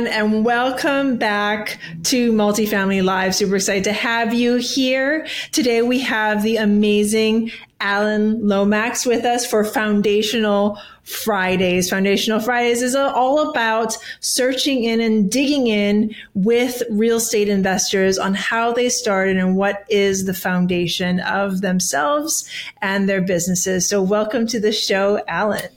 Everyone, and welcome back to Multifamily Live. Super excited to have you here. Today, we have the amazing Allen Lomax with us for Foundational Fridays. Foundational Fridays is all about searching in and digging in with real estate investors on how they started and what is the foundation of themselves and their businesses. So, welcome to the show, Allen.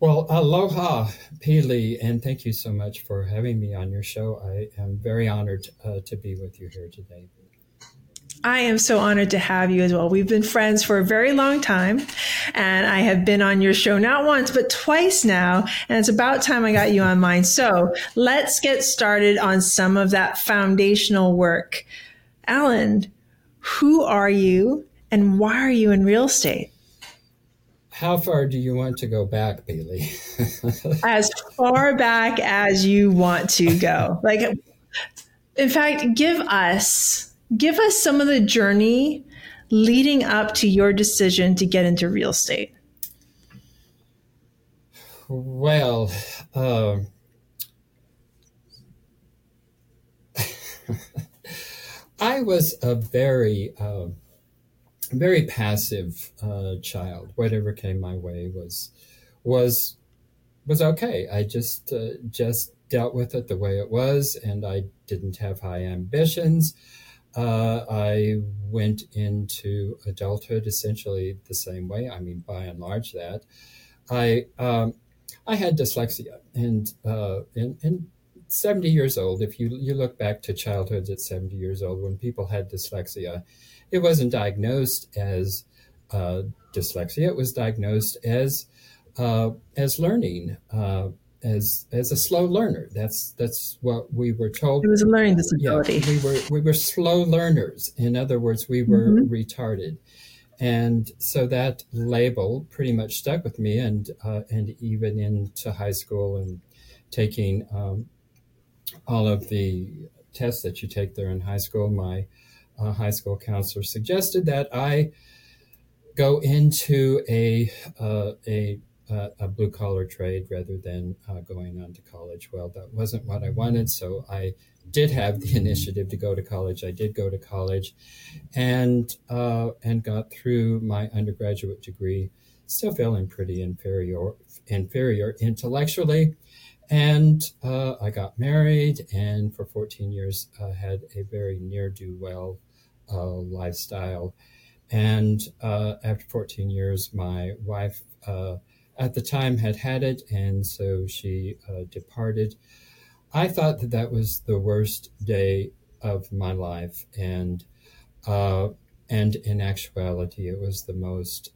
Well, aloha, Pili, and thank you so much for having me on your show. I am very honored uh, to be with you here today. I am so honored to have you as well. We've been friends for a very long time, and I have been on your show not once, but twice now. And it's about time I got you on mine. So let's get started on some of that foundational work. Allen, who are you and why are you in real estate? How far do you want to go back, Pili? as far back as you want to go. Like, in fact, give us give us some of the journey leading up to your decision to get into real estate. Well, um, I was a very uh, very passive uh, child. Whatever came my way was was was okay. I just uh, just dealt with it the way it was, and I didn't have high ambitions. Uh, I went into adulthood essentially the same way. I mean, by and large, that I um, I had dyslexia, and uh, and and 70 years old. If you you look back to childhood at 70 years old, when people had dyslexia, it wasn't diagnosed as uh, dyslexia. It was diagnosed as uh, as learning, uh, as as a slow learner. That's that's what we were told. It was a learning disability. Yeah, we were we were slow learners. In other words, we were mm-hmm. retarded, and so that label pretty much stuck with me. And uh, and even into high school and taking um, all of the tests that you take there in high school, my uh, high school counselor suggested that I go into a uh, a, uh, a blue collar trade rather than uh, going on to college. Well, that wasn't what I wanted, so I did have the initiative to go to college. I did go to college, and uh, and got through my undergraduate degree, still feeling pretty inferior inferior intellectually. And uh, I got married, and for 14 years uh, had a very near do well lifestyle. And uh, after 14 years, my wife uh, at the time had had it, and so she uh, departed. I thought that that was the worst day of my life, and uh, and in actuality, it was the most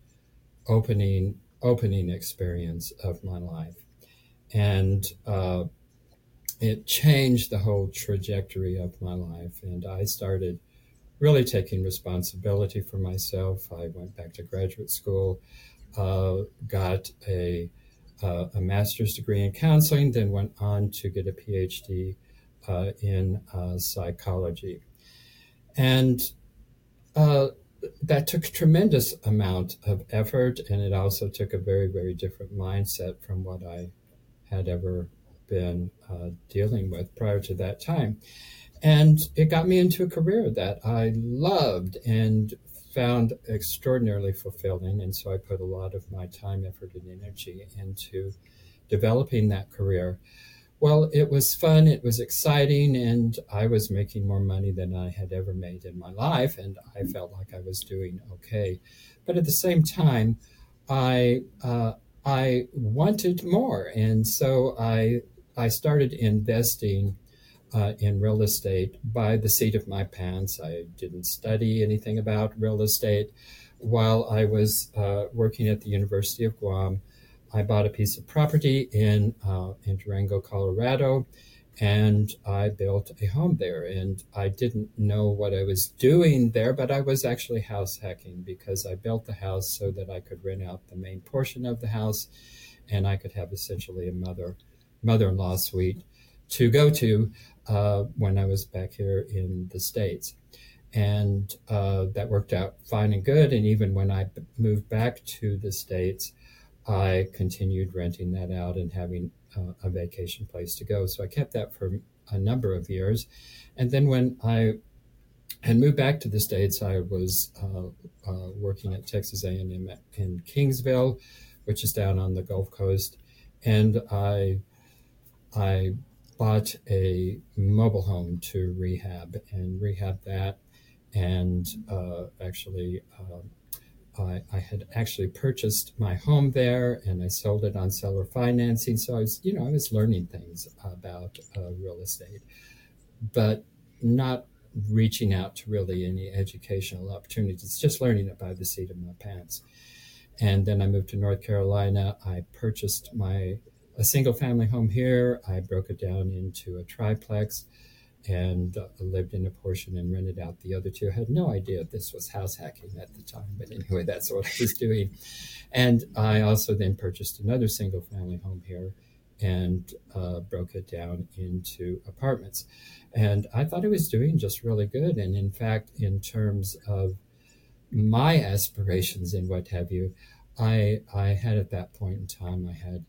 opening opening experience of my life, and uh, it changed the whole trajectory of my life. And I started really taking responsibility for myself. I went back to graduate school, uh, got a, uh, a master's degree in counseling, then went on to get a PhD uh, in uh, psychology. And uh, that took a tremendous amount of effort, and it also took a very, very different mindset from what I had ever been uh, dealing with prior to that time. And it got me into a career that I loved and found extraordinarily fulfilling. And so I put a lot of my time, effort, and energy into developing that career. Well, it was fun, it was exciting, and I was making more money than I had ever made in my life, and I felt like I was doing okay. But at the same time, I uh, I wanted more, and so I I started investing uh, in real estate by the seat of my pants. I didn't study anything about real estate. While I was uh, working at the University of Guam, I bought a piece of property in, uh, in Durango, Colorado, and I built a home there. And I didn't know what I was doing there, but I was actually house hacking because I built the house so that I could rent out the main portion of the house and I could have essentially a mother mother-in-law suite to go to uh, when I was back here in the States. And uh, that worked out fine and good. And even when I moved back to the States, I continued renting that out and having uh, a vacation place to go. So I kept that for a number of years. And then when I had moved back to the States, I was uh, uh, working at Texas A&M in Kingsville, which is down on the Gulf Coast. And I, I bought a mobile home to rehab and rehab that. And uh, actually, um, I, I, had actually purchased my home there and I sold it on seller financing. So I was, you know, I was learning things about uh, real estate, but not reaching out to really any educational opportunities, just learning it by the seat of my pants. And then I moved to North Carolina. I purchased my a single family home here. I broke it down into a triplex and uh, lived in a portion and rented out the other two. I had no idea this was house hacking at the time, but anyway, that's what I was doing. And I also then purchased another single family home here and uh, broke it down into apartments. And I thought I was doing just really good. And in fact, in terms of my aspirations and what have you, I I had at that point in time I had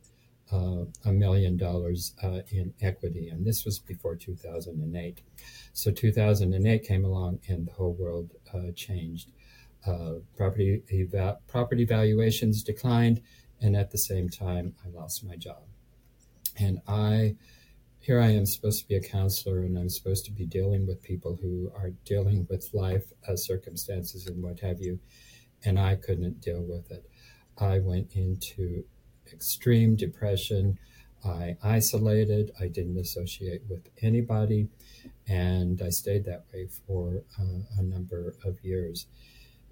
a million dollars uh, in equity, and this was before 2008. So 2008 came along, and the whole world uh, changed. Uh, property eva- property valuations declined, and at the same time, I lost my job. And I, here I am supposed to be a counselor, and I'm supposed to be dealing with people who are dealing with life uh, circumstances and what have you, and I couldn't deal with it. I went into extreme depression. I isolated. I didn't associate with anybody, and I stayed that way for uh, a number of years.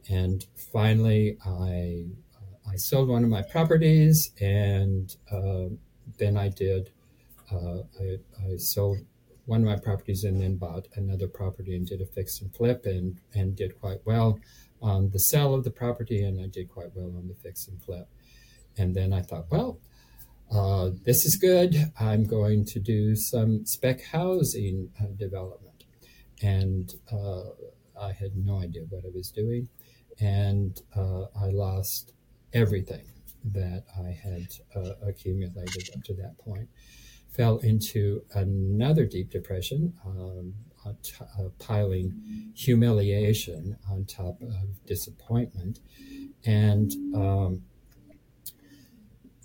And finally, I uh, I sold one of my properties, and uh, then I did. Uh, I, I sold one of my properties and then bought another property and did a fix and flip and and did quite well on the sale of the property, and I did quite well on the fix and flip. And then I thought, well, uh, this is good. I'm going to do some spec housing uh, development. And uh, I had no idea what I was doing. And uh, I lost everything that I had uh, accumulated up to that point. Fell into another deep depression, um, t- piling humiliation on top of disappointment. And um,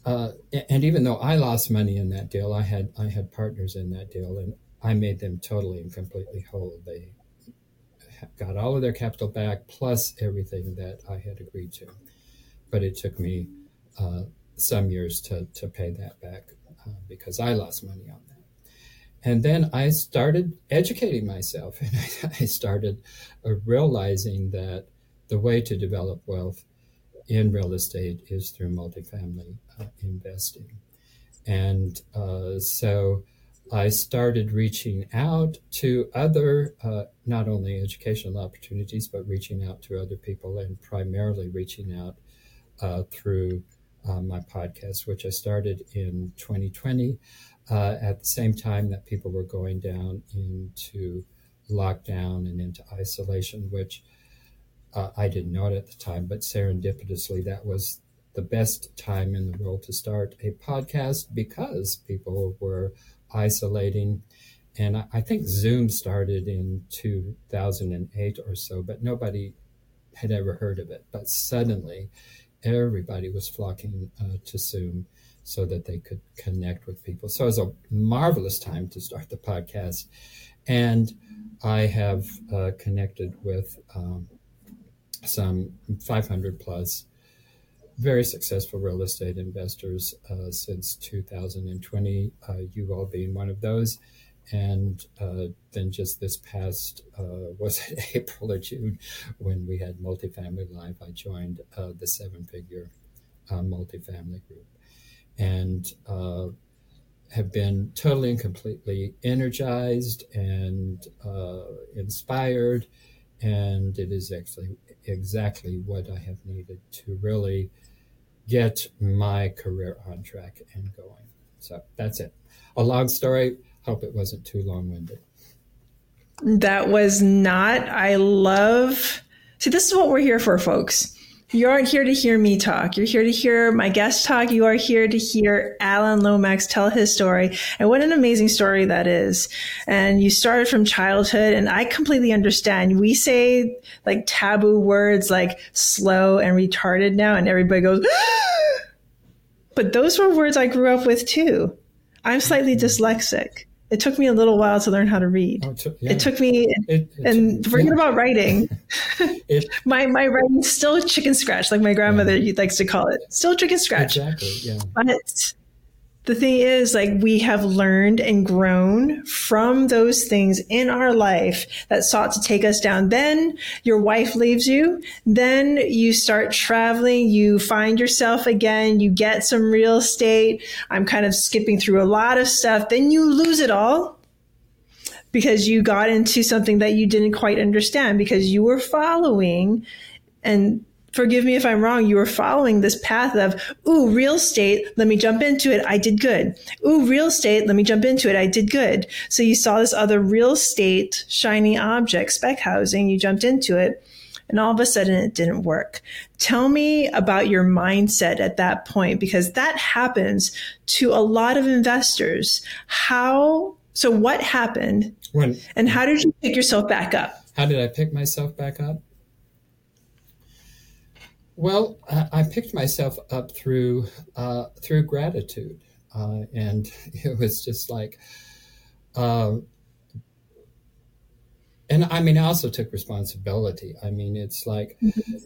uh, and even though I lost money in that deal, I had I had partners in that deal, and I made them totally and completely whole. They got all of their capital back plus everything that I had agreed to, but it took me uh, some years to to pay that back uh, because I lost money on that. And then I started educating myself, and I, I started realizing that the way to develop wealth in real estate is through multifamily uh, investing. And uh, so I started reaching out to other, uh, not only educational opportunities, but reaching out to other people and primarily reaching out uh, through uh, my podcast, which I started in 2020 uh, at the same time that people were going down into lockdown and into isolation, which uh, I didn't at the time, but serendipitously, that was the best time in the world to start a podcast because people were isolating. And I, I think Zoom started in 2008 or so, but nobody had ever heard of it. But suddenly, everybody was flocking uh, to Zoom so that they could connect with people. So it was a marvelous time to start the podcast. And I have uh, connected with um, some 500 plus very successful real estate investors uh, since 2020, uh, you all being one of those. And uh, then just this past, uh, was it April or June, when we had Multifamily Live, I joined uh, the seven figure uh, multifamily group. And have been totally and completely energized and inspired and it is actually exactly what I have needed to really get my career on track and going. So that's it. A long story. Hope it wasn't too long winded. That was not. I love. See, this is what we're here for, folks. You aren't here to hear me talk. You're here to hear my guest talk. You are here to hear Allen Lomax tell his story. And what an amazing story that is. And you started from childhood and I completely understand. We say like taboo words like slow and retarded now and everybody goes, but those were words I grew up with too. I'm slightly dyslexic it took me a little while to learn how to read. Oh, it, took, yeah. it, took, me, it, and forget yeah. about writing. my my writing's still chicken scratch, like my grandmother yeah. likes to call it. Still chicken scratch. Exactly. Yeah. But the thing is like we have learned and grown from those things in our life that sought to take us down. Then your wife leaves you. Then you start traveling. You find yourself again. You get some real estate. I'm kind of skipping through a lot of stuff. Then you lose it all because you got into something that you didn't quite understand because you were following and forgive me if I'm wrong, you were following this path of, ooh, real estate, let me jump into it. I did good. Ooh, real estate, let me jump into it. I did good. So you saw this other real estate shiny object, spec housing, you jumped into it. And all of a sudden it didn't work. Tell me about your mindset at that point, because that happens to a lot of investors. How, so what happened? When, and how did you pick yourself back up? How did I pick myself back up? Well, I picked myself up through uh, through gratitude, uh, and it was just like, uh, and I mean, I also took responsibility. I mean, it's like mm-hmm.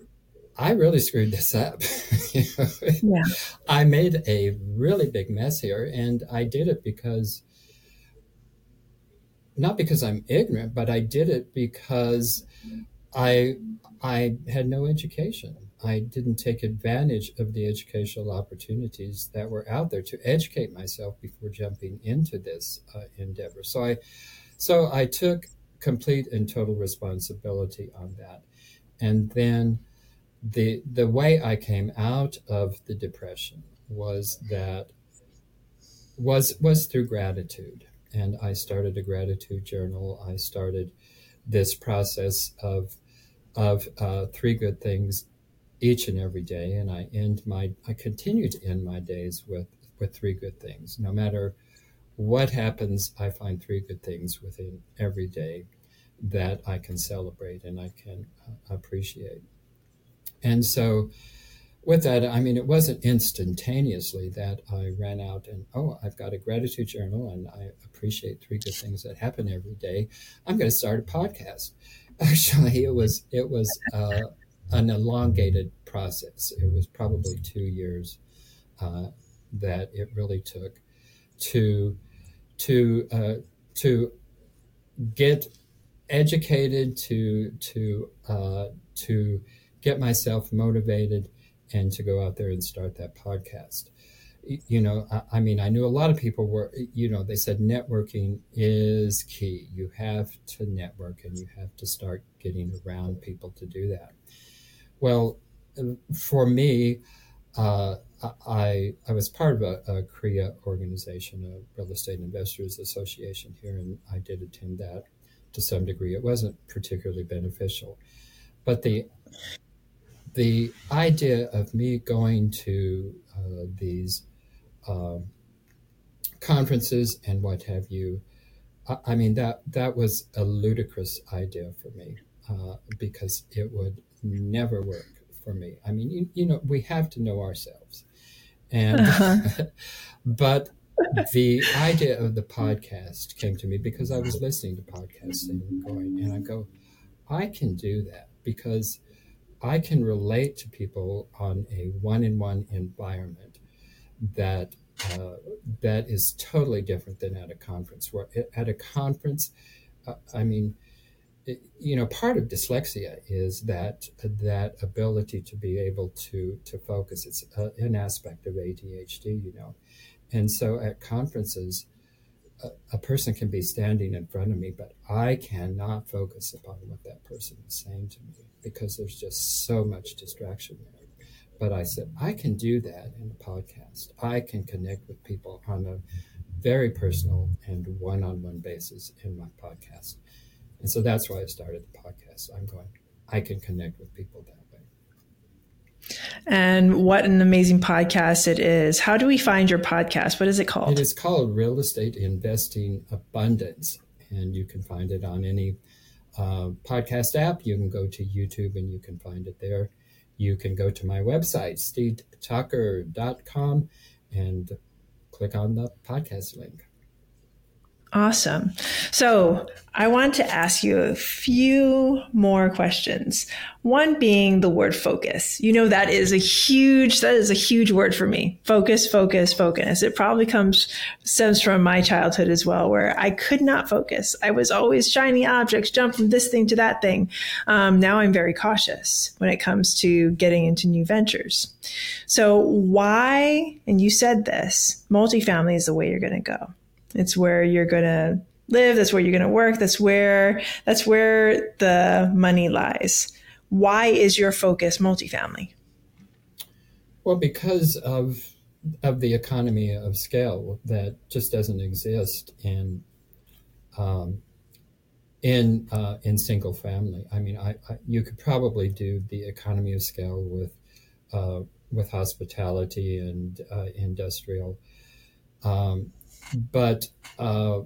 I really screwed this up. you know? Yeah, I made a really big mess here, and I did it because not because I'm ignorant, but I did it because I I had no education I didn't take advantage of the educational opportunities that were out there to educate myself before jumping into this uh, endeavor. So I, so I took complete and total responsibility on that, and then the the way I came out of the depression was that was was through gratitude, and I started a gratitude journal. I started this process of of uh, three good things each and every day and i end my i continue to end my days with with three good things. No matter what happens i find three good things within every day that i can celebrate and i can uh, appreciate. And so with that i mean it wasn't instantaneously that i ran out and oh i've got a gratitude journal and i appreciate three good things that happen every day. I'm going to start a podcast. Actually it was it was uh, an elongated process. It was probably two years uh, that it really took to to uh, to get educated, to to uh, to get myself motivated, and to go out there and start that podcast. You know, I, I mean, I knew a lot of people were, you know, they said networking is key. You have to network and you have to start getting around people to do that well, for me, uh, I I was part of a, a CREA organization, a Real Estate Investors Association here, and I did attend that to some degree. It wasn't particularly beneficial, but the the idea of me going to uh, these uh, conferences and what have you, I, mean that that was a ludicrous idea for me uh, because it would never work for me. I mean, you, you know, we have to know ourselves. And, uh-huh. but the idea of the podcast came to me because I was listening to podcasts and going, and I go, I can do that because I can relate to people on a one in one environment that uh, that is totally different than at a conference. Where at a conference, uh, I mean, you know, part of dyslexia is that that ability to be able to to focus. It's a, an aspect of ADHD, you know, and so at conferences, a, a, person can be standing in front of me, but I cannot focus upon what that person is saying to me because there's just so much distraction there. But I said I can do that in a podcast. I can connect with people on a very personal and one-on-one basis in my podcast and so that's why I started the podcast. I'm going, I can connect with people that way. And what an amazing podcast it is. How do we find your podcast? What is it called? It is called Real Estate Investing Abundance. And you can find it on any uh, podcast app. You can go to YouTube and you can find it there. You can go to my website, steedtalker.com, and click on the podcast link. Awesome. So I want to ask you a few more questions. One being the word focus. You know, that is a huge, that is a huge word for me. Focus, focus, focus. It probably comes, stems from my childhood as well, where I could not focus. I was always shiny objects, jump from this thing to that thing. Um, now I'm very cautious when it comes to getting into new ventures. So why, and you said this, multifamily is the way you're going to go. It's where you're going to live. That's where you're going to work. That's where, that's where the money lies. Why is your focus multifamily? Well, because of, of the economy of scale that just doesn't exist in, um, in, uh, in single family. I mean, I, I, you could probably do the economy of scale with, uh, with hospitality and uh, industrial. Um, but uh,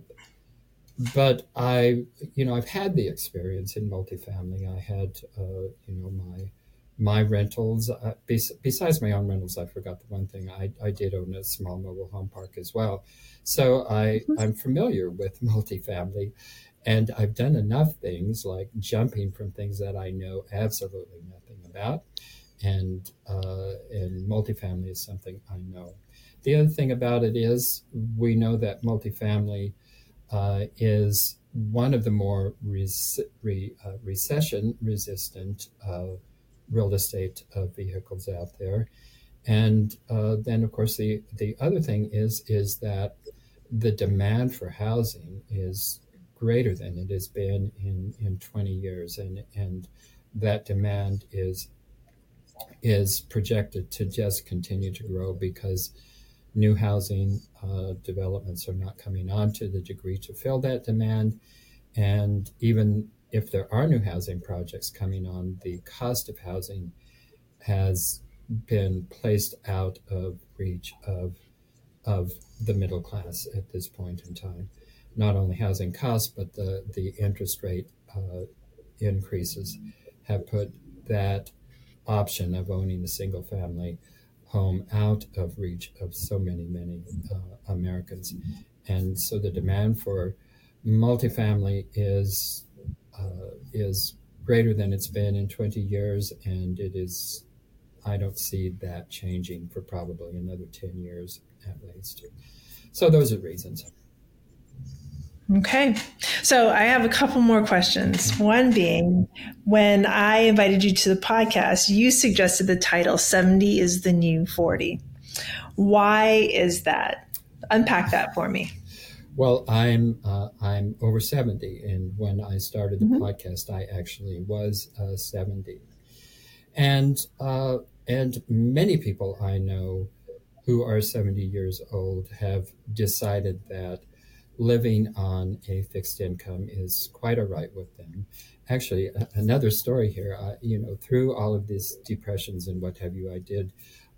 but I, you know, I've had the experience in multifamily. I had, uh, you know, my my rentals. Uh, bes- besides my own rentals, I forgot the one thing. I, I did own a small mobile home park as well, so I mm-hmm. I'm familiar with multifamily, and I've done enough things like jumping from things that I know absolutely nothing about, and uh, and multifamily is something I know. The other thing about it is we know that multifamily uh, is one of the more res- re, uh, recession resistant uh, real estate uh, vehicles out there. And uh, then, of course, the, the other thing is is that the demand for housing is greater than it has been in, in 20 years. And, and that demand is is projected to just continue to grow because new housing uh, developments are not coming on to the degree to fill that demand. And even if there are new housing projects coming on, the cost of housing has been placed out of reach of, of the middle class at this point in time. Not only housing costs, but the, the interest rate uh, increases have put that option of owning a single family home out of reach of so many, many uh, Americans. And so the demand for multifamily is uh, is greater than it's been in 20 years, and it is. I don't see that changing for probably another 10 years at least. So those are reasons. Okay. So I have a couple more questions. One being when I invited you to the podcast, you suggested the title 70 is the new 40. Why is that? Unpack that for me. Well, I'm uh, I'm over 70 and when I started the mm-hmm. podcast I actually was uh, 70. And uh, and many people I know who are 70 years old have decided that living on a fixed income is quite all right with them. Actually, another story here. Uh, you know, through all of these depressions and what have you, I did.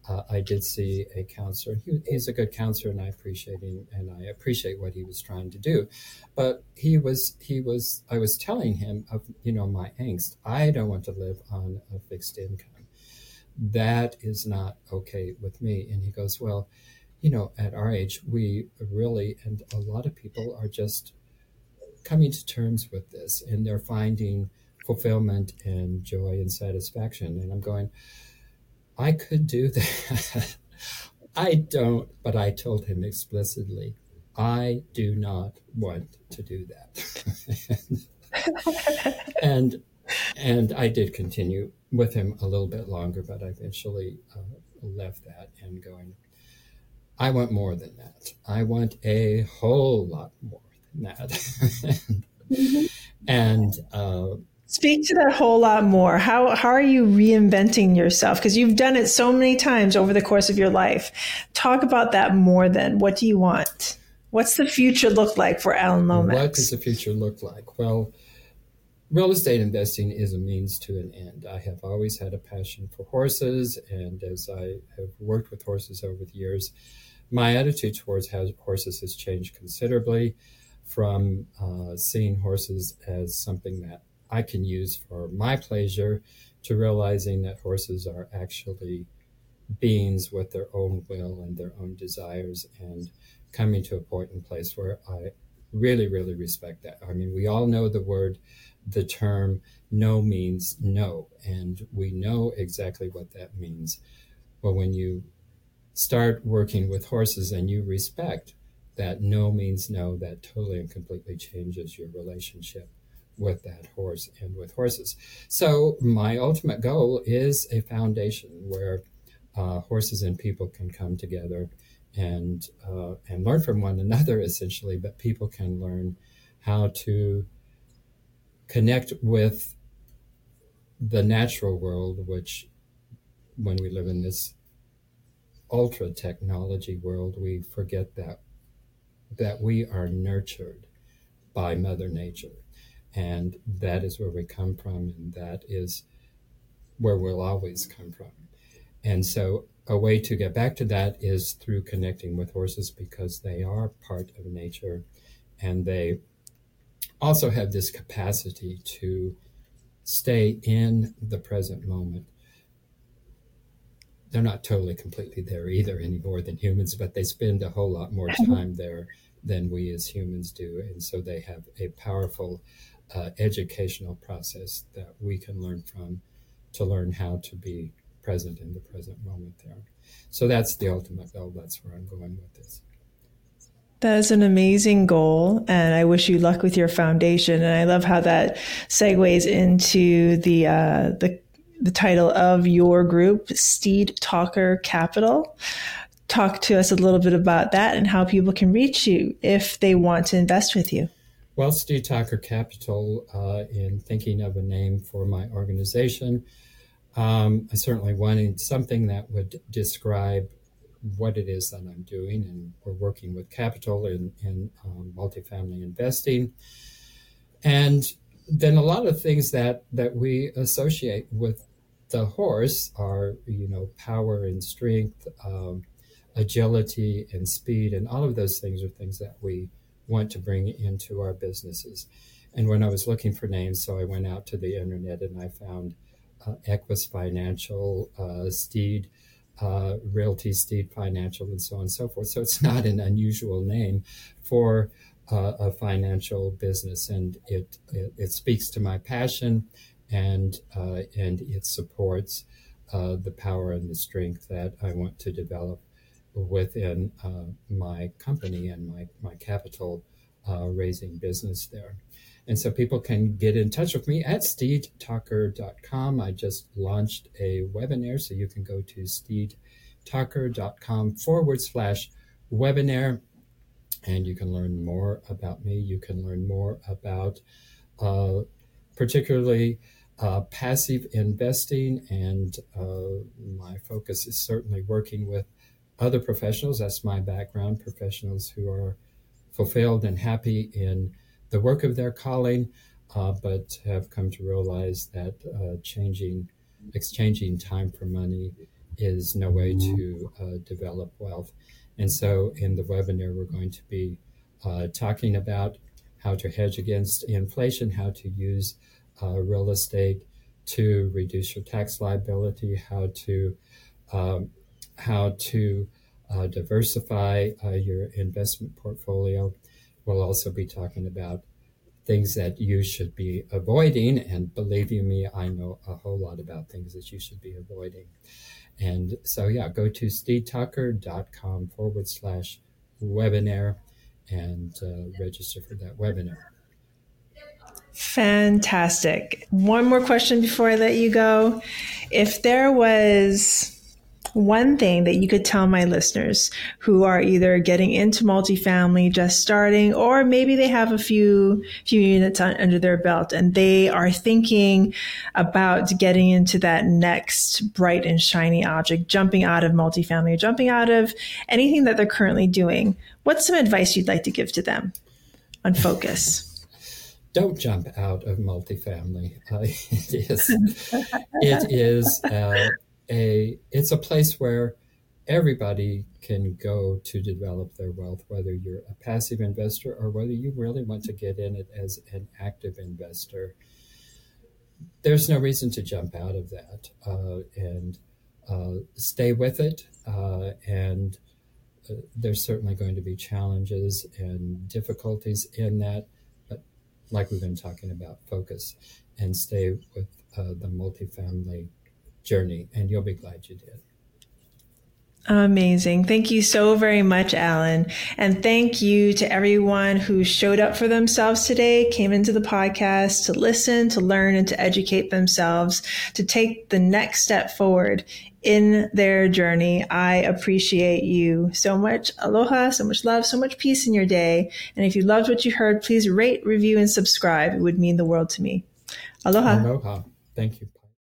Uh, I did see a counselor. He, he's a good counselor, and I appreciate him, and I appreciate what he was trying to do. But he was, he was. I was telling him of, you know, my angst. I don't want to live on a fixed income. That is not okay with me. And he goes, well, you know, at our age, we really, and a lot of people are just coming to terms with this and they're finding fulfillment and joy and satisfaction. And I'm going, I could do that. I don't, but I told him explicitly, I do not want to do that. and and I did continue with him a little bit longer, but I eventually uh, left that and going, I want more than that. I want a whole lot more than that. mm-hmm. And uh, speak to that whole lot more. How how are you reinventing yourself? Because you've done it so many times over the course of your life. Talk about that more. Then, what do you want? What's the future look like for Allen Lomax? What does the future look like? Well, real estate investing is a means to an end. I have always had a passion for horses, and as I have worked with horses over the years, my attitude towards horses has changed considerably from uh, seeing horses as something that I can use for my pleasure to realizing that horses are actually beings with their own will and their own desires and coming to a point in place where I really, really respect that. I mean, we all know the word, the term no means no, and we know exactly what that means. But when you start working with horses and you respect that no means no, that totally and completely changes your relationship with that horse and with horses. So, my ultimate goal is a foundation where uh, horses and people can come together and uh, and learn from one another essentially but people can learn how to connect with the natural world which when we live in this ultra technology world we forget that that we are nurtured by mother nature. And that is where we come from and that is where we'll always come from. And so a way to get back to that is through connecting with horses because they are part of nature and they also have this capacity to stay in the present moment. They're not totally completely there either any more than humans, but they spend a whole lot more time there than we as humans do. And so they have a powerful uh, educational process that we can learn from to learn how to be present in the present moment there. So that's the ultimate goal. That's where I'm going with this. That is an amazing goal, and I wish you luck with your foundation. And I love how that segues into the uh, the the title of your group, Steed Talker Capital. Talk to us a little bit about that and how people can reach you if they want to invest with you. Well, Steed Talker Capital, uh, in thinking of a name for my organization, um, I certainly wanted something that would describe what it is that I'm doing, and we're working with capital in, in um, multifamily investing, and then a lot of things that that we associate with the horse are you know power and strength, um, agility and speed, and all of those things are things that we want to bring into our businesses. And when I was looking for names, so I went out to the internet and I found Equus Financial, uh, Steed uh, Realty, Steed Financial, and so on and so forth. So it's not an unusual name for uh, a financial business, and it, it, it speaks to my passion, and uh, and it supports uh, the power and the strength that I want to develop within my company and my my capital raising business there. And so people can get in touch with me at steedtalker.com. I just launched a webinar, so you can go to steedtalker.com forward slash webinar and you can learn more about me. You can learn more about uh, particularly uh, passive investing, and uh, my focus is certainly working with other professionals. That's my background, professionals who are fulfilled and happy in the work of their calling, uh, but have come to realize that uh, changing, exchanging time for money is no way to uh, develop wealth. And so, in the webinar, we're going to be uh, talking about how to hedge against inflation, how to use uh, real estate to reduce your tax liability, how to um, how to uh, diversify your investment portfolio, We'll also be talking about things that you should be avoiding. And believe you me, I know a whole lot about things that you should be avoiding. And so, yeah, go to steedtalker.com forward slash webinar and uh, register for that webinar. Fantastic. One more question before I let you go. If there was one thing that you could tell my listeners who are either getting into multifamily, just starting, or maybe they have a few few units on, under their belt and they are thinking about getting into that next bright and shiny object, jumping out of multifamily, jumping out of anything that they're currently doing. What's some advice you'd like to give to them on focus? don't jump out of multifamily. Uh, it is, it is uh, a, it's a place where everybody can go to develop their wealth, whether you're a passive investor or whether you really want to get in it as an active investor. There's no reason to jump out of that uh, and uh, stay with it. Uh, and uh, there's certainly going to be challenges and difficulties in that. But like we've been talking about, focus and stay with uh, the multifamily journey, and you'll be glad you did. Amazing. Thank you so very much, Allen. And thank you to everyone who showed up for themselves today, came into the podcast to listen, to learn, and to educate themselves, to take the next step forward in their journey. I appreciate you so much. Aloha, so much love, so much peace in your day. And if you loved what you heard, please rate, review, and subscribe. It would mean the world to me. Aloha. Aloha. Thank you.